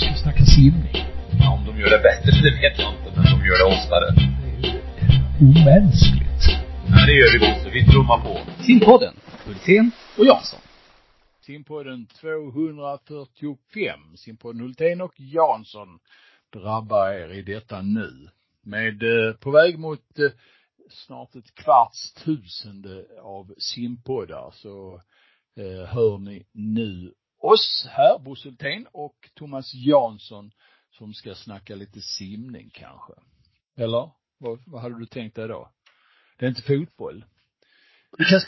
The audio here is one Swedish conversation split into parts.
Vi snacka simning. Ja, om de gör det bättre, det vet jag inte, men de gör det oftare. Det är omänskligt. Nej, det gör vi Bosse. Vi trummar på. Simpodden, Hultén och Jansson. Simpodden 245. Simpodden Hultén och Jansson drabbar er i detta nu. Med, eh, på väg mot eh, snart ett kvarts tusende av simpoddar så eh, hör ni nu oss här, Bosse Hultén och Thomas Jansson som ska snacka lite simning kanske. Eller? Vad, vad hade du tänkt dig då? Det är inte fotboll. Vi kan,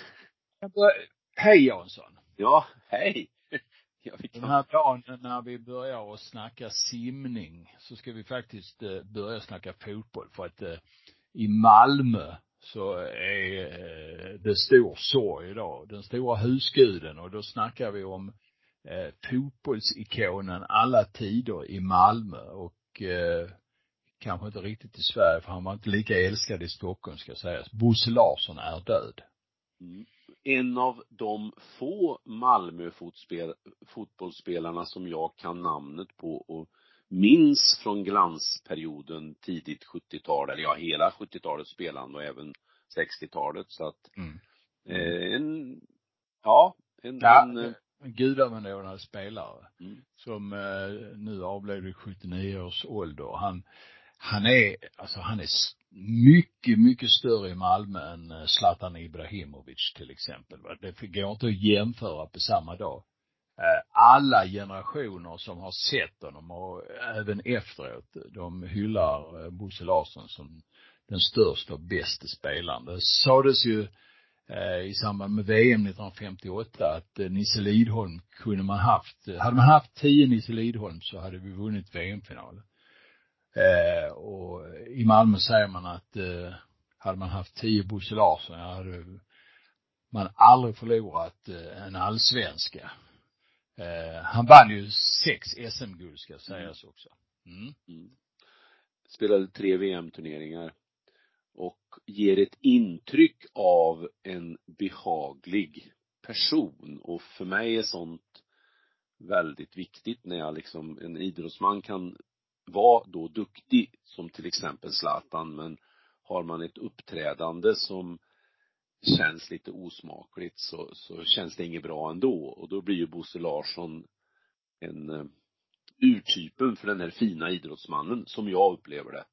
hej Jansson. Ja, hej. Ja, vi Den här dagen när vi börjar att snacka simning så ska vi faktiskt eh, börja snacka fotboll för att eh, i Malmö så är eh, det stor sorg idag. Den stora husguden och då snackar vi om eh, fotbollsikonen alla tider i Malmö och eh, kanske inte riktigt i Sverige för han var inte lika älskad i Stockholm ska sägas. Bosse Larsson är död. Mm. En av de få Malmö fotbollsspelarna som jag kan namnet på och minns från glansperioden tidigt 70-tal, eller ja, hela 70-talet spelande och även 60-talet så att Mm. eh, en, ja, en, Ja, en eh, en gudabenådad spelare. mm, som eh, nu avled vid 79 års ålder. Han, han är, alltså han är mycket, mycket större i Malmö än eh, Zlatan Ibrahimovic till exempel. Det går inte att jämföra på samma dag. Eh, Alla generationer som har sett honom och även efteråt, de hyllar eh, Bosse Larsson som den största och bästa spelaren. Det sades ju eh, Eh, i samband med VM 1958 att eh, Nisse Lidholm kunde man haft, eh, hade man haft tio Nisse Lidholm så hade vi vunnit VM-finalen. Eh, och i Malmö säger man att eh, hade man haft tio Bosse Larsson, ja, hade man aldrig förlorat eh, en allsvenska. Eh, han vann ju sex SM-guld ska sägas också. Mm. mm. spelade tre VM-turneringar ger ett intryck av en behaglig person. Och för mig är sånt väldigt viktigt när jag liksom, en idrottsman kan vara då duktig som till exempel Zlatan. Men har man ett uppträdande som känns lite osmakligt så, så känns det inget bra ändå. Och då blir ju Bosse Larsson en eh, urtypen för den här fina idrottsmannen som jag upplever det.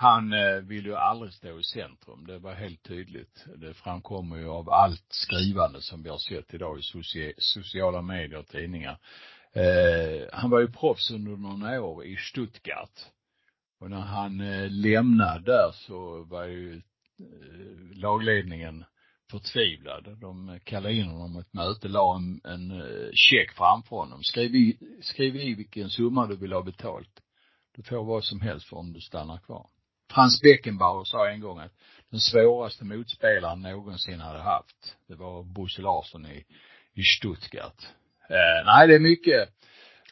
Han eh, vill ju aldrig stå i centrum. Det var helt tydligt. Det framkommer ju av allt skrivande som vi har sett idag i sociala medier och tidningar. Eh, han var ju proffs under några år i Stuttgart. Och när han eh, lämnade där så var ju eh, lagledningen förtvivlad. De kallade in honom ett möte, la en, en eh, check framför honom. Skriv i, skriv i vilken summa du vill ha betalt. Du får vad som helst för om du stannar kvar. Frans Beckenbauer sa en gång att den svåraste motspelaren någonsin hade haft, det var Bosse Larsson i, i Stuttgart. Eh, nej, det är mycket,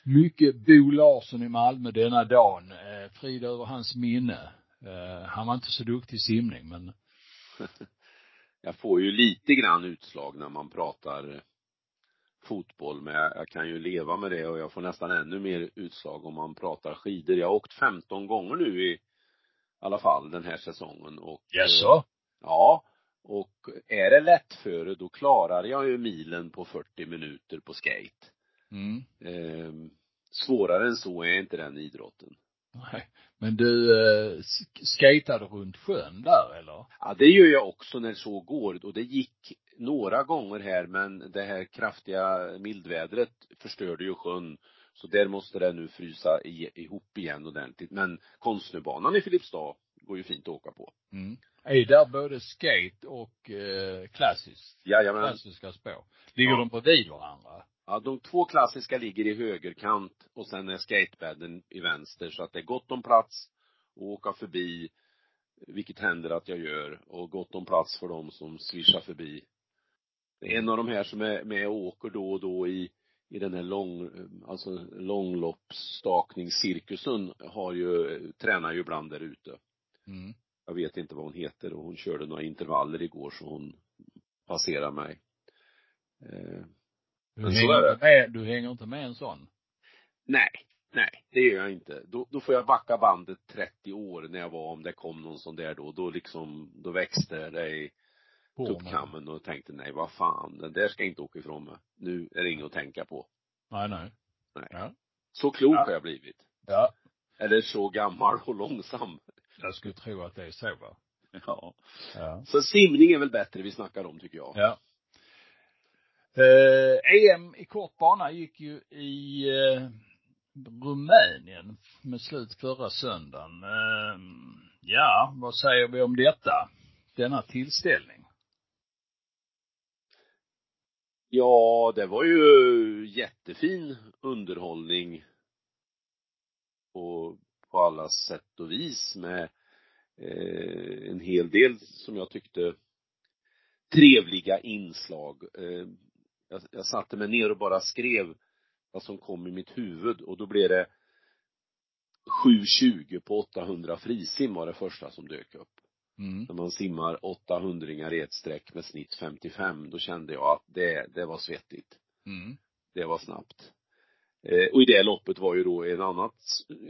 mycket Bo Larsson i Malmö denna dagen. Eh, frid över hans minne. Eh, han var inte så duktig i simning, men Jag får ju lite grann utslag när man pratar eh, fotboll men jag, jag kan ju leva med det och jag får nästan ännu mer utslag om man pratar skidor. Jag har åkt 15 gånger nu i alla fall den här säsongen och jaså? Ja, och är det lätt före då klarar jag ju milen på 40 minuter på skate. Mm. Eh, svårare än så är inte den idrotten. Nej. Men du, eh, sk- skatade runt sjön där eller? Ja, det gör jag också när så går och det gick några gånger här men det här kraftiga mildvädret förstörde ju sjön. Så där måste det nu frysa ihop igen ordentligt. Men Konstsnöbanan i Filipstad går ju fint att åka på. Mm. Är där både skate och eh, klassiskt? Jajamän. Klassiska spår? Ligger Ja. de bredvid varandra? Ja, de två klassiska ligger i högerkant och sen är skatebädden i vänster så att det är gott om plats att åka förbi, vilket händer att jag gör, och gott om plats för dem som svischar förbi. Det är en av de här som är med och åker då och då i, i den här lång, alltså långloppsstakningscirkusen har ju, tränar ju ibland där ute. Mm. Jag vet inte vad hon heter och hon körde några intervaller igår så hon passerar mig. Eh, Du Men så hänger, är det. med, du hänger inte med en sån? Nej, nej, det gör jag inte. Då, då får jag backa bandet 30 år när jag var, om det kom någon sån där då, då liksom, då växte det i Porno. tuppkammen och tänkte nej vad fan, den där ska jag inte åka ifrån mig. Nu är det inget att tänka på. Nej, nej. Nej. Ja. Så klok Ja. har jag blivit. Ja. Eller så gammal och långsam. Jag skulle tro att det är så va? Ja. Ja. Så simning är väl bättre vi snackar om tycker jag. Ja. Eh, EM i kort bana gick ju i eh, Rumänien med slut förra söndagen. Eh, ja, vad säger vi om detta? Denna tillställning? Ja, det var ju jättefin underhållning på, på alla sätt och vis med eh, en hel del som jag tyckte trevliga inslag. Eh, jag, jag satte mig ner och bara skrev vad som kom i mitt huvud och då blev det 7.20 på 800 frisim var det första som dök upp Mm. när man simmar 800 i ett streck med snitt 55, då kände jag att det, det var svettigt. Mm. Det var snabbt. Eh, och i det loppet var ju då en annat,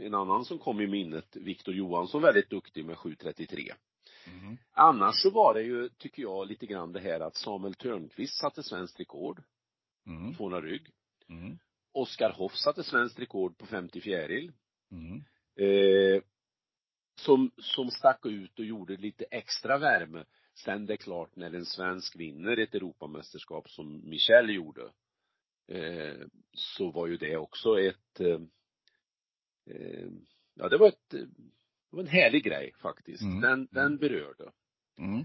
en annan som kom i minnet, Viktor Johansson, väldigt duktig med 7.33. Mm. Annars så var det ju, tycker jag, lite grann det här att Samuel Törnqvist satte svenskt rekord, Mm. 200 rygg. Mm. Oskar Hoff satte svenskt rekord på 50 fjäril. Mm. Eh, som, som stack ut och gjorde lite extra värme. Sen det är klart, när en svensk vinner ett Europamästerskap som Michel gjorde, eh, så var ju det också ett, eh, eh, ja det var ett, det var en härlig grej faktiskt. Mm. Den, den berörde. Mm.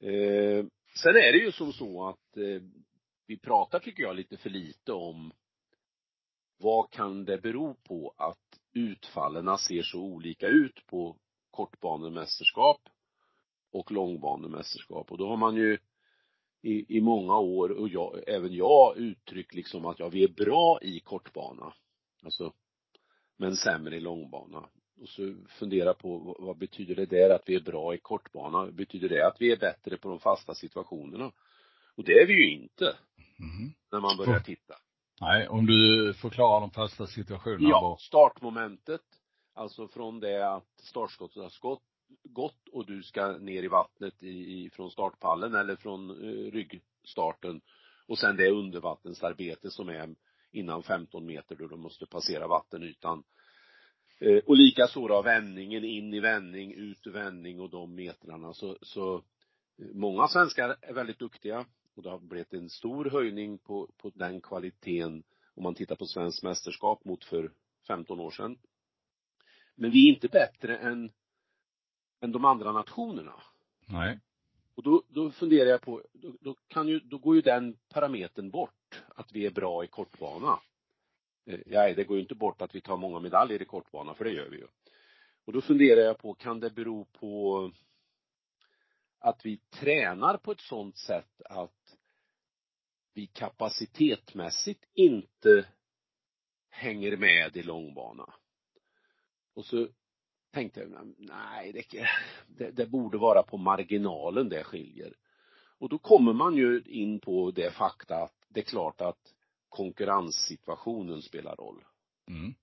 Eh, sen är det ju som så att eh, vi pratar, tycker jag, lite för lite om vad kan det bero på att utfallen ser så olika ut på kortbanemästerskap och långbanemästerskap. Och då har man ju i, i många år, och jag, även jag, uttryckt liksom att ja, vi är bra i kortbana. Alltså, men sämre i långbana. Och så fundera på vad, betyder det där att vi är bra i kortbana? Betyder det att vi är bättre på de fasta situationerna? Och det är vi ju inte, Mm. när man börjar titta. Nej, om du förklarar de fasta situationerna Ja, bara. startmomentet, alltså från det att startskottet har skott, gått och du ska ner i vattnet i, i, från startpallen eller från eh, ryggstarten och sen det undervattensarbete som är innan 15 meter då du måste passera vattenytan. Eh, och likaså då vändningen, in i vändning, ut ur vändning och de metrarna så, så eh, många svenskar är väldigt duktiga och det har blivit en stor höjning på, på den kvaliteten om man tittar på svenskt mästerskap mot för 15 år sedan. Men vi är inte bättre än, än de andra nationerna. Nej. Och då, då funderar jag på, då, då kan ju, då går ju den parametern bort, att vi är bra i kortbana. Eh, Nej, det går ju inte bort att vi tar många medaljer i kortbana, för det gör vi ju. Och då funderar jag på, kan det bero på att vi tränar på ett sådant sätt att vi kapacitetmässigt inte hänger med i långbana. Och så tänkte jag, nej, det, det, det borde vara på marginalen det skiljer. Och då kommer man ju in på det fakta att det är klart att konkurrenssituationen spelar roll. Mm.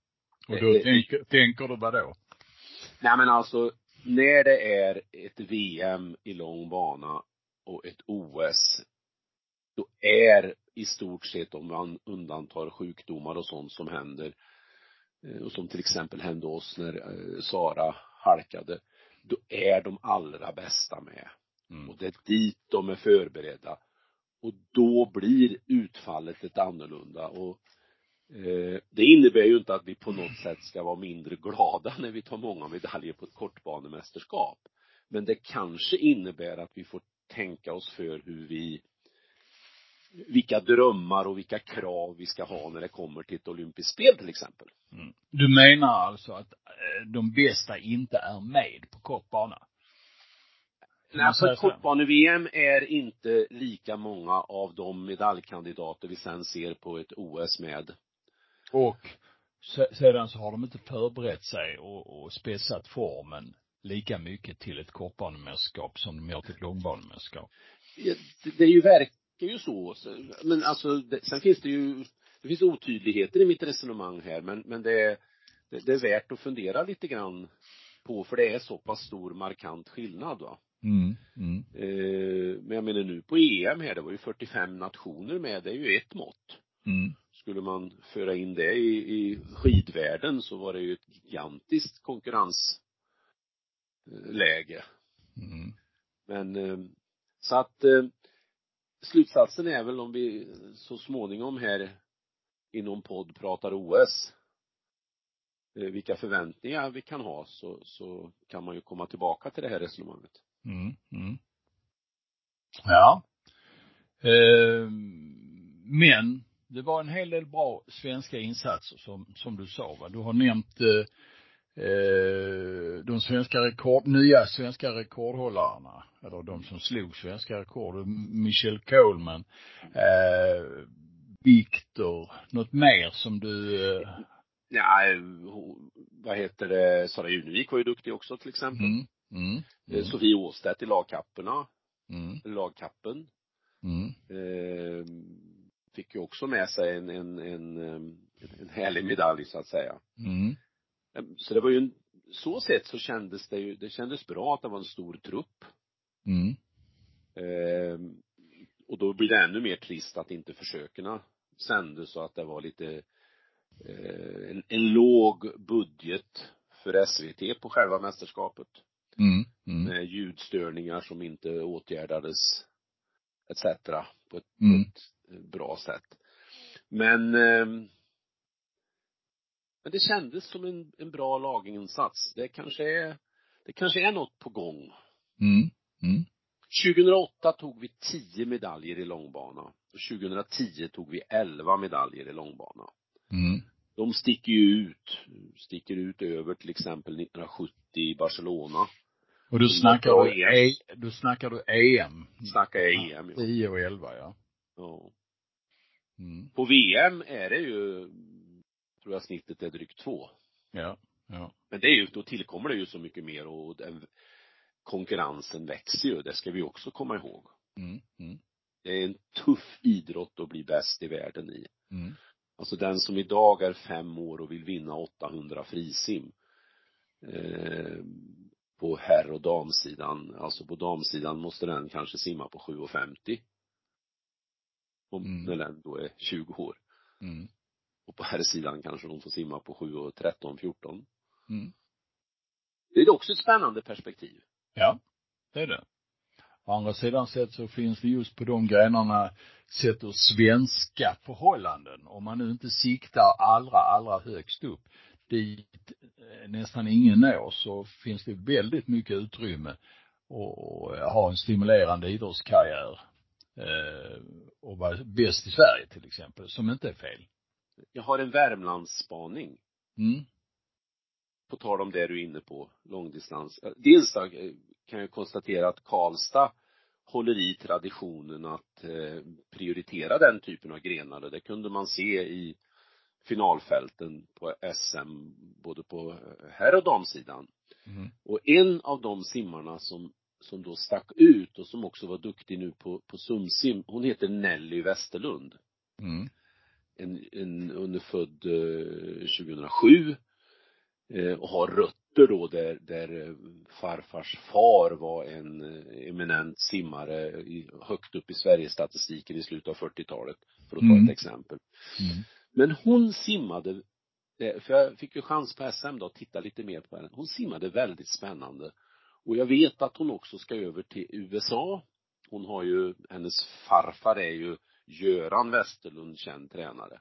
Och då det- tänker, tänker du vad då? Nej men alltså, när det är ett VM i lång bana och ett OS, då är i stort sett, om man undantar sjukdomar och sånt som händer, eh, och som till exempel hände oss när eh, Sara halkade, då är de allra bästa med. Mm. Och det är dit de är förberedda. Och då blir utfallet ett annorlunda och eh, det innebär ju inte att vi på något sätt ska vara mindre glada när vi tar många medaljer på ett kortbanemästerskap. Men det kanske innebär att vi får tänka oss för hur vi vilka drömmar och vilka krav vi ska ha när det kommer till ett olympiskt spel till exempel. Mm. Du menar alltså att eh, de bästa inte är med på kortbana? Nej, på säger ett så. kortbane-VM är inte lika många av de medaljkandidater vi sen ser på ett OS med. Och se- sedan så har de inte förberett sig och, och spetsat formen lika mycket till ett kortbanemästerskap som de gör till ett långbanemästerskap. Det är ju verk, tänker ju så. Men alltså, det, sen finns det ju, det finns otydligheter i mitt resonemang här, men, men det, är, det, det är värt att fundera lite grann på, för det är så pass stor markant skillnad va. Mm. Mm. Eh, men jag menar nu på EM här, det var ju 45 nationer med, det är ju ett mått. Mm. Skulle man föra in det i, i skidvärlden så var det ju ett gigantiskt konkurrensläge. Mm. Men eh, så att eh, slutsatsen är väl om vi så småningom här inom podd pratar OS eh, vilka förväntningar vi kan ha så, så kan man ju komma tillbaka till det här resonemanget. Mm. Mm. Ja. Eh, men det var en hel del bra svenska insatser som, som du sa va. Du har nämnt eh, eh, de svenska rekord, nya svenska rekordhållarna, eller de som slog svenska rekord, Michel Coleman, eh, Viktor, något mer som du eh... Ja, vad heter det, Sara Junevik var ju duktig också till exempel. Mm. Mm. Mm. Sofie Åstedt i lagkapperna, Mm. lagkappen. Mm. Eh, fick ju också med sig en, en, en, en härlig medalj så att säga. Mm. Så det var ju en, så sett så kändes det ju, det kändes bra att det var en stor trupp. Mm. Eh, och då blir det ännu mer trist att inte försökerna sändes så att det var lite eh, en, en låg budget för SVT på själva mästerskapet. Mm. Mm. Med ljudstörningar som inte åtgärdades etc. på ett, Mm. på ett bra sätt. Men eh, men det kändes som en, en bra laginsats. Det kanske är, det kanske är något på gång. Mm. Mm. 2008 tog vi 10 medaljer i långbana. Och 2010 tog vi 11 medaljer i långbana. Mm. De sticker ju ut, sticker ut över till exempel 1970 i Barcelona. Och då snackar du, e, då snackar du EM. Snackar EM, ja. 10 och 11 ja. ja. Mm. På VM är det ju, tror jag snittet är drygt två. Ja. Ja. Men det är ju, då tillkommer det ju så mycket mer och den, konkurrensen växer ju, det ska vi också komma ihåg. Mm. Mm. Det är en tuff idrott att bli bäst i världen i. Mm. Alltså den som idag är fem år och vill vinna 800 frisim eh, på herr och damsidan, alltså på damsidan måste den kanske simma på 7,50. Om, Mm. när den då är 20 år. Mm. Och på herrsidan kanske de får simma på 7,13, 14. Mm. Det är också ett spännande perspektiv. Ja, det är det. Å andra sidan sett så finns det just på de grenarna sett ur svenska förhållanden, om man nu inte siktar allra, allra högst upp, dit eh, nästan ingen når, så finns det väldigt mycket utrymme att ha en stimulerande idrottskarriär eh, och vara bäst i Sverige till exempel, som inte är fel. Jag har en Värmlandsspaning. Mm. på tal om det du är inne på, långdistans. Dels eh, kan jag konstatera att Karlstad håller i traditionen att eh, prioritera den typen av grenar. Det kunde man se i finalfälten på SM, både på herr och damsidan. Mm. Och en av de simmarna som, som då stack ut och som också var duktig nu på, på sumsim, hon heter Nelly Westerlund. Mm. En, en, hon är född eh, 2007 eh, och har rötter då där, där eh, farfars far var en eminent simmare i, högt upp i Sverigestatistiken i slutet av 40-talet, för att ta Mm. ett exempel. Mm. Men hon simmade, för jag fick ju chans på SM då att titta lite mer på henne. Hon simmade väldigt spännande. Och jag vet att hon också ska över till USA. Hon har ju, hennes farfar är ju Göran Westerlund, känd tränare.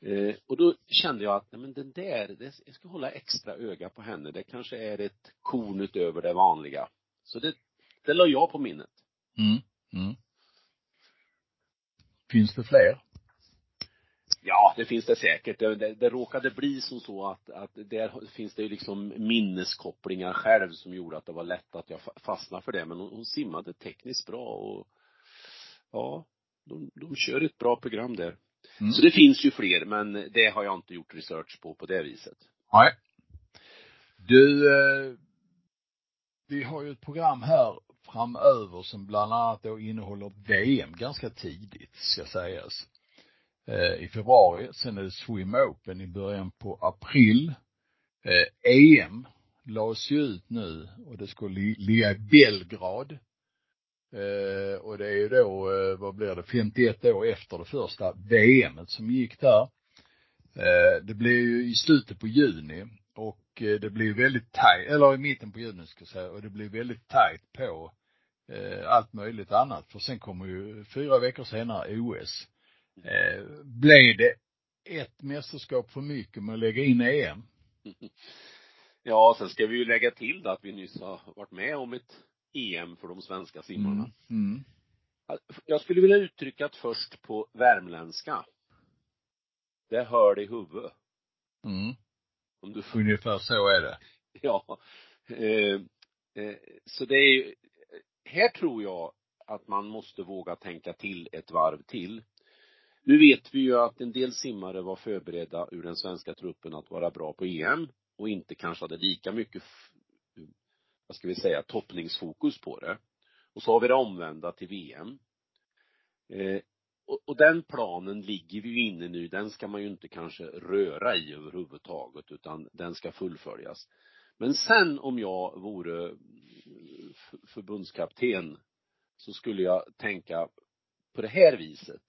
Eh, och då kände jag att, nej men den där, det, jag ska hålla extra öga på henne. Det kanske är ett korn utöver det vanliga. Så det, det la jag på minnet. Mm. Mm. Finns det fler? Ja, det finns det säkert. Det, det, det råkade bli som så att, att där finns det ju liksom minneskopplingar själv som gjorde att det var lätt att jag fa- fastnade för det. Men hon, hon simmade tekniskt bra och ja, de, de kör ett bra program där. Mm. Så det finns ju fler, men det har jag inte gjort research på på det viset. Nej. Du, eh, vi har ju ett program här framöver som bland annat då innehåller VM ganska tidigt, ska sägas. Eh, I februari, sen är det Swim Open i början på april. Eh, EM lades ju ut nu och det skulle ligga i Belgrad. Eh, och det är ju då, eh, vad blir det, 51 år efter det första VMet som gick där. Eh, det blir ju i slutet på juni och eh, det blir väldigt tajt, eller i mitten på juni ska jag säga, och det blir väldigt tajt på eh, allt möjligt annat. För sen kommer ju fyra veckor senare OS. Eh, blev det ett mästerskap för mycket med att lägga in EM? Ja, sen ska vi ju lägga till att vi nyss har varit med om ett EM för de svenska simmarna. Mm. Mm. Jag skulle vilja uttrycka det först på värmländska. Det hör i huvudet. Mm. Om du får, Ungefär så är det. ja. Eh, eh, så det är här tror jag att man måste våga tänka till ett varv till. Nu vet vi ju att en del simmare var förberedda ur den svenska truppen att vara bra på EM och inte kanske hade lika mycket, vad ska vi säga, toppningsfokus på det. Och så har vi det omvända till VM. Eh, och, och den planen ligger vi ju inne nu, den ska man ju inte kanske röra i överhuvudtaget utan den ska fullföljas. Men sen om jag vore eh, förbundskapten så skulle jag tänka på det här viset.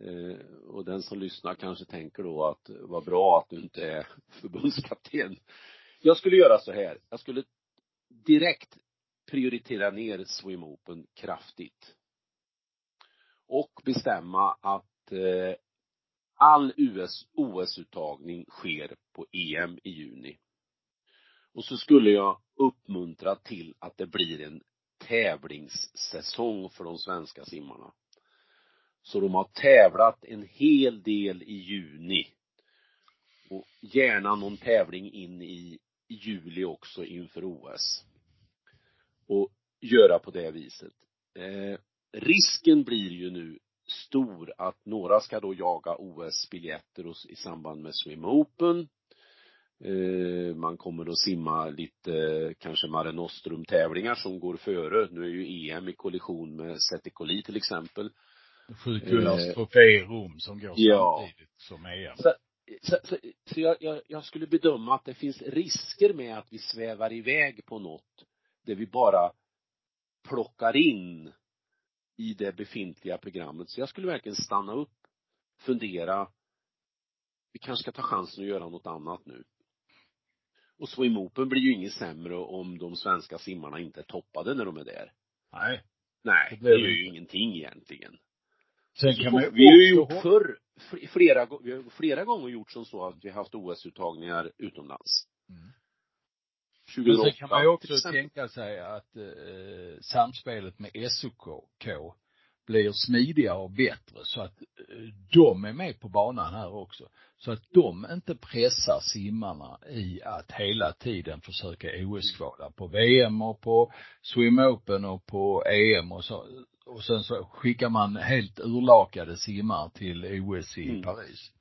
Eh, och den som lyssnar kanske tänker då att vad bra att du inte är förbundskapten. Jag skulle göra så här, jag skulle direkt prioritera ner Swim Open kraftigt. Och bestämma att eh, all US, OS-uttagning sker på EM i juni. Och så skulle jag uppmuntra till att det blir en tävlingssäsong för de svenska simmarna. Så de har tävlat en hel del i juni. Och gärna någon tävling in i juli också inför OS. Och göra på det viset. Eh, risken blir ju nu stor att några ska då jaga OS-biljetter i samband med Swim Open. Eh, man kommer att simma lite kanske Mare Nostrum tävlingar som går före. Nu är ju EM i kollision med Setikoli till exempel. Sjukullars trofé i Rom som går ja. samtidigt som EM. Så, så, så, så jag, jag, jag, skulle bedöma att det finns risker med att vi svävar iväg på något där vi bara plockar in i det befintliga programmet. Så jag skulle verkligen stanna upp, fundera. Vi kanske ska ta chansen att göra något annat nu. Och Swim Open blir ju inget sämre om de svenska simmarna inte är toppade när de är där. Nej. Nej, det, det gör ju ingenting egentligen. Sen kan man vi har ju gjort förr, flera, vi har flera gånger gjort som så att vi har haft OS-uttagningar utomlands. Mm. 2008. Men sen kan man ju också tänka sig att eh, samspelet med SOK blir smidigare och bättre så att eh, de är med på banan här också. Så att de inte pressar simmarna i att hela tiden försöka OS-kvala på VM och på Swim Open och på EM och så. Och sen så skickar man helt urlakade simmar till OS i mm. Paris.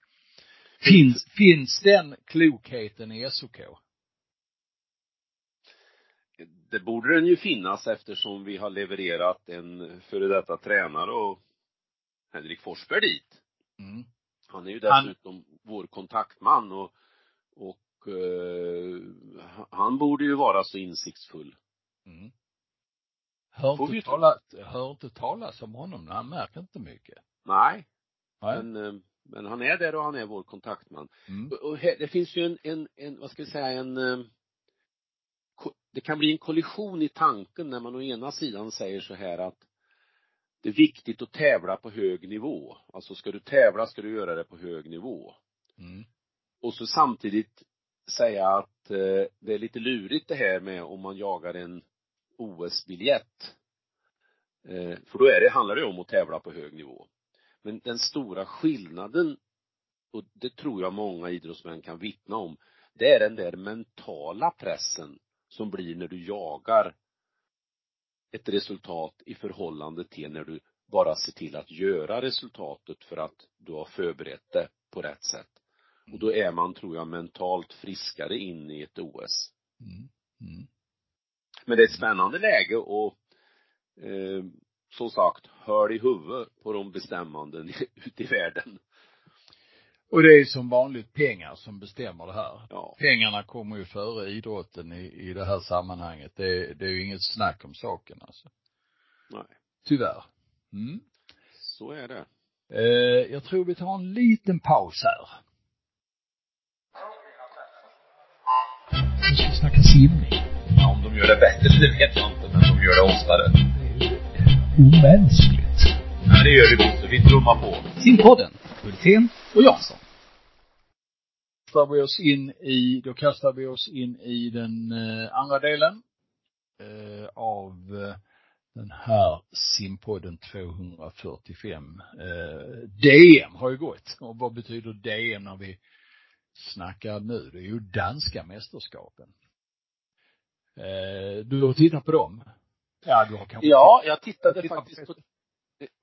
Finns, finns den klokheten i SOK? Det borde den ju finnas eftersom vi har levererat en före detta tränare och Henrik Forsberg dit. Mm. Han är ju dessutom han... vår kontaktman och, och uh, han borde ju vara så insiktsfull. Mm. Hör inte, tala, hör inte talas om honom, han märker inte mycket. Nej. Nej. Men, uh, men han är där och han är vår kontaktman. Mm. Och, och här, det finns ju en, en, en, vad ska vi säga, en uh, det kan bli en kollision i tanken när man å ena sidan säger så här att det är viktigt att tävla på hög nivå. Alltså ska du tävla ska du göra det på hög nivå. Mm. Och så samtidigt säga att eh, det är lite lurigt det här med om man jagar en OS-biljett. Eh, för då är det, handlar det om att tävla på hög nivå. Men den stora skillnaden, och det tror jag många idrottsmän kan vittna om, det är den där mentala pressen som blir när du jagar ett resultat i förhållande till när du bara ser till att göra resultatet för att du har förberett det på rätt sätt. Och då är man, tror jag, mentalt friskare in i ett OS. Mm. Mm. Men det är ett spännande läge och eh, som sagt, hör i huvudet på de bestämmande ute i världen. Och det är som vanligt pengar som bestämmer det här. Ja. Pengarna kommer ju före idrotten i, i det här sammanhanget. Det, det är ju inget snack om saken alltså. Nej. Tyvärr. Mm. Så är det. Eh, jag tror vi tar en liten paus här. Nu ska vi snacka simning. Ja, om de gör det bättre, det vet jag inte, men de gör det oftare. Det är ju omänskligt. Ja, det gör vi Bosse. Vi trummar på. Simpodden. Hultén och Jansson. kastar vi oss in i, då kastar vi oss in i den eh, andra delen eh, av eh, den här simpodden 245. Eh, DM har ju gått. Och vad betyder DM när vi snackar nu? Det är ju danska mästerskapen. Eh, du har tittat på dem? Ja, du har kanske Ja, jag tittade tittat faktiskt på,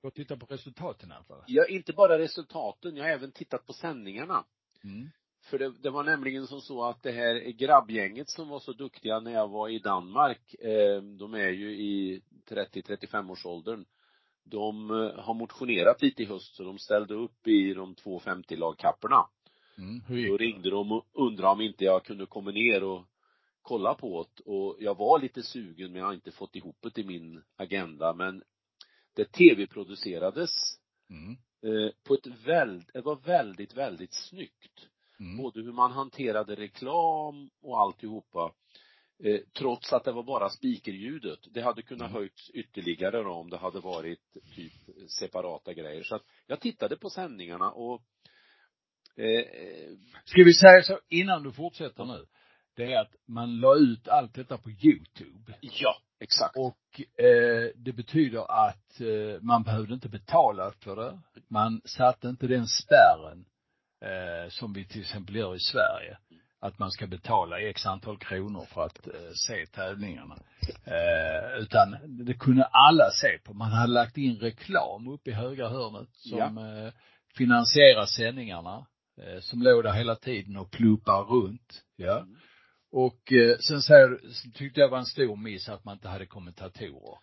Du har tittat på resultaten fall. ja, inte bara resultaten, jag har även tittat på sändningarna. Mm. För det, det var nämligen som så att det här grabbgänget som var så duktiga när jag var i Danmark, eh, de är ju i 30-35 års åldern. De eh, har motionerat lite i höst så de ställde upp i de 250 lagkapporna. Mm. Hur gick Då ringde de och undrade om inte jag kunde komma ner och kolla på det och jag var lite sugen men jag har inte fått ihop det i min agenda men det tv-producerades Mm. eh, på ett väldigt, det var väldigt, väldigt snyggt. Mm. Både hur man hanterade reklam och alltihopa. Eh, trots att det var bara speakerljudet. Det hade kunnat Mm. höjts ytterligare då om det hade varit typ separata grejer. Så att jag tittade på sändningarna och eh, Ska vi säga så innan du fortsätter nu? Det är att man la ut allt detta på Youtube. ja, exakt. Och eh, det betyder att eh, man behövde inte betala för det. Man satte inte den spärren eh, som vi till exempel gör i Sverige. Att man ska betala x antal kronor för att eh, se tävlingarna. Eh, utan det kunde alla se på. Man hade lagt in reklam uppe i högra hörnet som eh, finansierar sändningarna. Som låg där hela tiden och pluppar runt. Ja. Mm. Och eh, sen säger, sen tyckte jag det var en stor miss att man inte hade kommentatorer.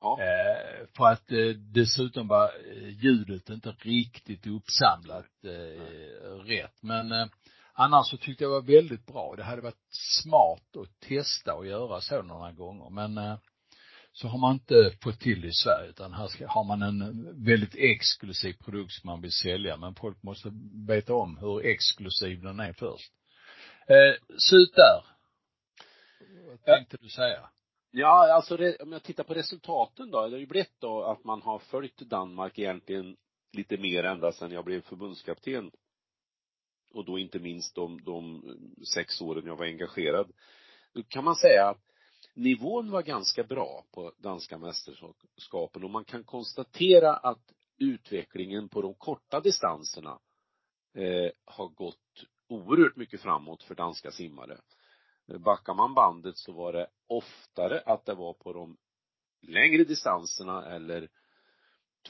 Ja. Eh, för att eh, dessutom var eh, ljudet inte riktigt uppsamlat eh, rätt. Men eh, annars så tyckte jag det var väldigt bra. Det hade varit smart att testa och göra så några gånger. Men så har man inte fått till det i Sverige utan här ska, har man en väldigt exklusiv produkt som man vill sälja. Men folk måste veta om hur exklusiv den är först. Eh, slut där. Vad tänkte du säga? Ja, alltså det, om jag tittar på resultaten då, det har ju blivit då att man har följt Danmark egentligen lite mer ända sedan jag blev förbundskapten. Och då inte minst de, de sex åren jag var engagerad. Då kan man säga att nivån var ganska bra på danska mästerskapen och man kan konstatera att utvecklingen på de korta distanserna eh, har gått oerhört mycket framåt för danska simmare. Backar man bandet så var det oftare att det var på de längre distanserna eller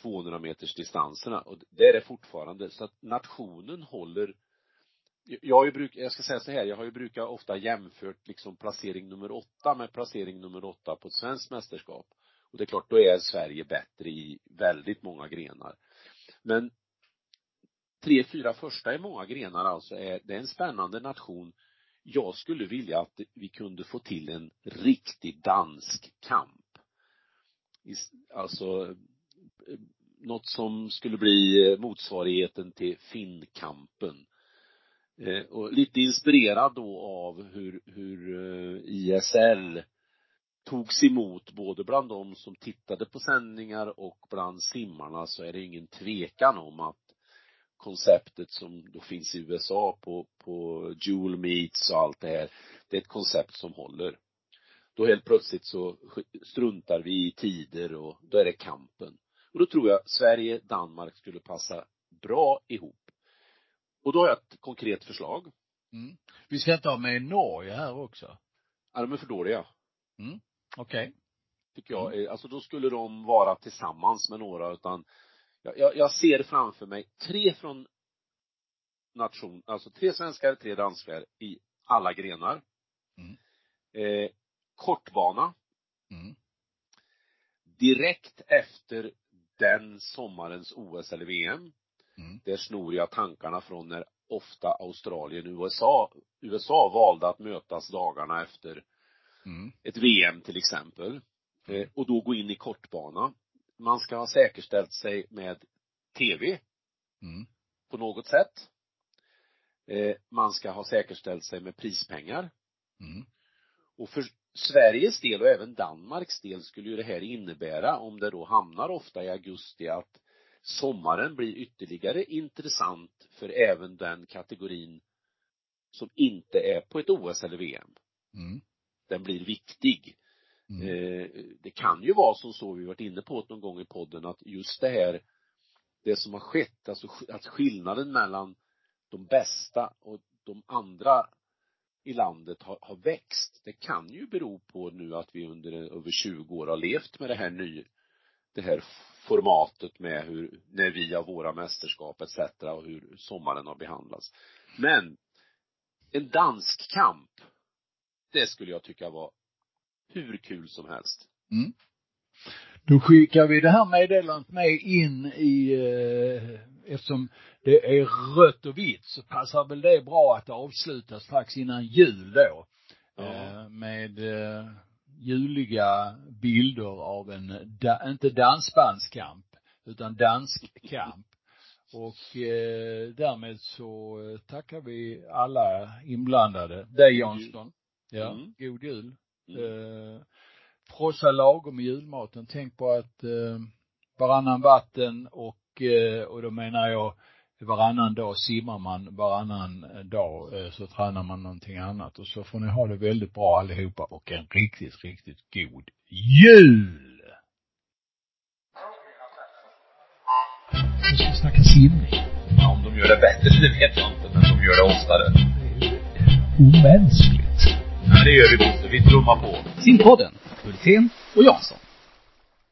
200 meters distanserna och det är det fortfarande så att nationen håller jag har ju bruk, jag ska säga så här, jag har ju brukat ofta jämfört liksom placering nummer åtta med placering nummer åtta på ett svenskt mästerskap. Och det är klart, då är Sverige bättre i väldigt många grenar. Men tre, fyra första i många grenar alltså är, det är en spännande nation. Jag skulle vilja att vi kunde få till en riktig dansk kamp. Alltså, något som skulle bli eh, motsvarigheten till Finnkampen. Eh, och lite inspirerad då av hur, hur eh, ISL togs emot både bland de som tittade på sändningar och bland simmarna så är det ingen tvekan om att konceptet som då finns i USA på, på Jewel Meets och allt det här, det är ett koncept som håller. Då helt plötsligt så struntar vi i tider och då är det kampen. Och då tror jag Sverige, Danmark skulle passa bra ihop. Och då har jag ett konkret förslag. Mm. Vi ska inte ha med Norge här också. Ja, de är för dåliga. Mm. Okej. Okay. Tycker jag. Alltså då skulle de vara tillsammans med några utan jag, jag, jag ser framför mig tre från nation, alltså tre svenskar, tre danskar i alla grenar. Mm. Eh, kortbana. Mm. direkt efter den sommarens OS eller VM, Mm. där snor jag tankarna från när ofta Australien och USA, USA valde att mötas dagarna efter Mm. ett VM till exempel. Eh, och då gå in i kortbana. Man ska ha säkerställt sig med TV Mm. på något sätt. Eh, man ska ha säkerställt sig med prispengar. Mm. Och för Sveriges del och även Danmarks del skulle ju det här innebära, om det då hamnar ofta i augusti, att sommaren blir ytterligare intressant för även den kategorin som inte är på ett OS eller VM. Mm. Den blir viktig. Mm. Eh, det kan ju vara som så, vi varit inne på det någon gång i podden, att just det här, det som har skett, alltså att skillnaden mellan de bästa och de andra i landet har, har växt. Det kan ju bero på nu att vi under över 20 år har levt med det här ny det här formatet med hur, när vi har våra mästerskap etc. och hur sommaren har behandlats. Men en dansk kamp, det skulle jag tycka var hur kul som helst. Då skickar vi det här meddelandet med in i, eh, eftersom det är rött och vitt så passar väl det bra att avsluta strax innan jul då. Ja. Eh, med eh, juliga bilder av en, da, inte dansbandskamp, utan danskkamp. Och eh, därmed så eh, tackar vi alla inblandade. Dig Jansson. Ja, Mm. god jul. Mm. Eh, frossa lagom i julmaten. Tänk på att eh, varannan vatten och, eh, och då menar jag varannan dag simmar man, varannan dag eh, så tränar man någonting annat. Och så får ni ha det väldigt bra allihopa och en riktigt, riktigt god jul! Nu ska vi snacka simning. Ja, om de gör det bättre, det vet jag inte, men de gör det oftare. Det är ju omänskligt. Ja, det gör vi Bosse. Vi trummar på. Simpodden, Hultén och Jansson.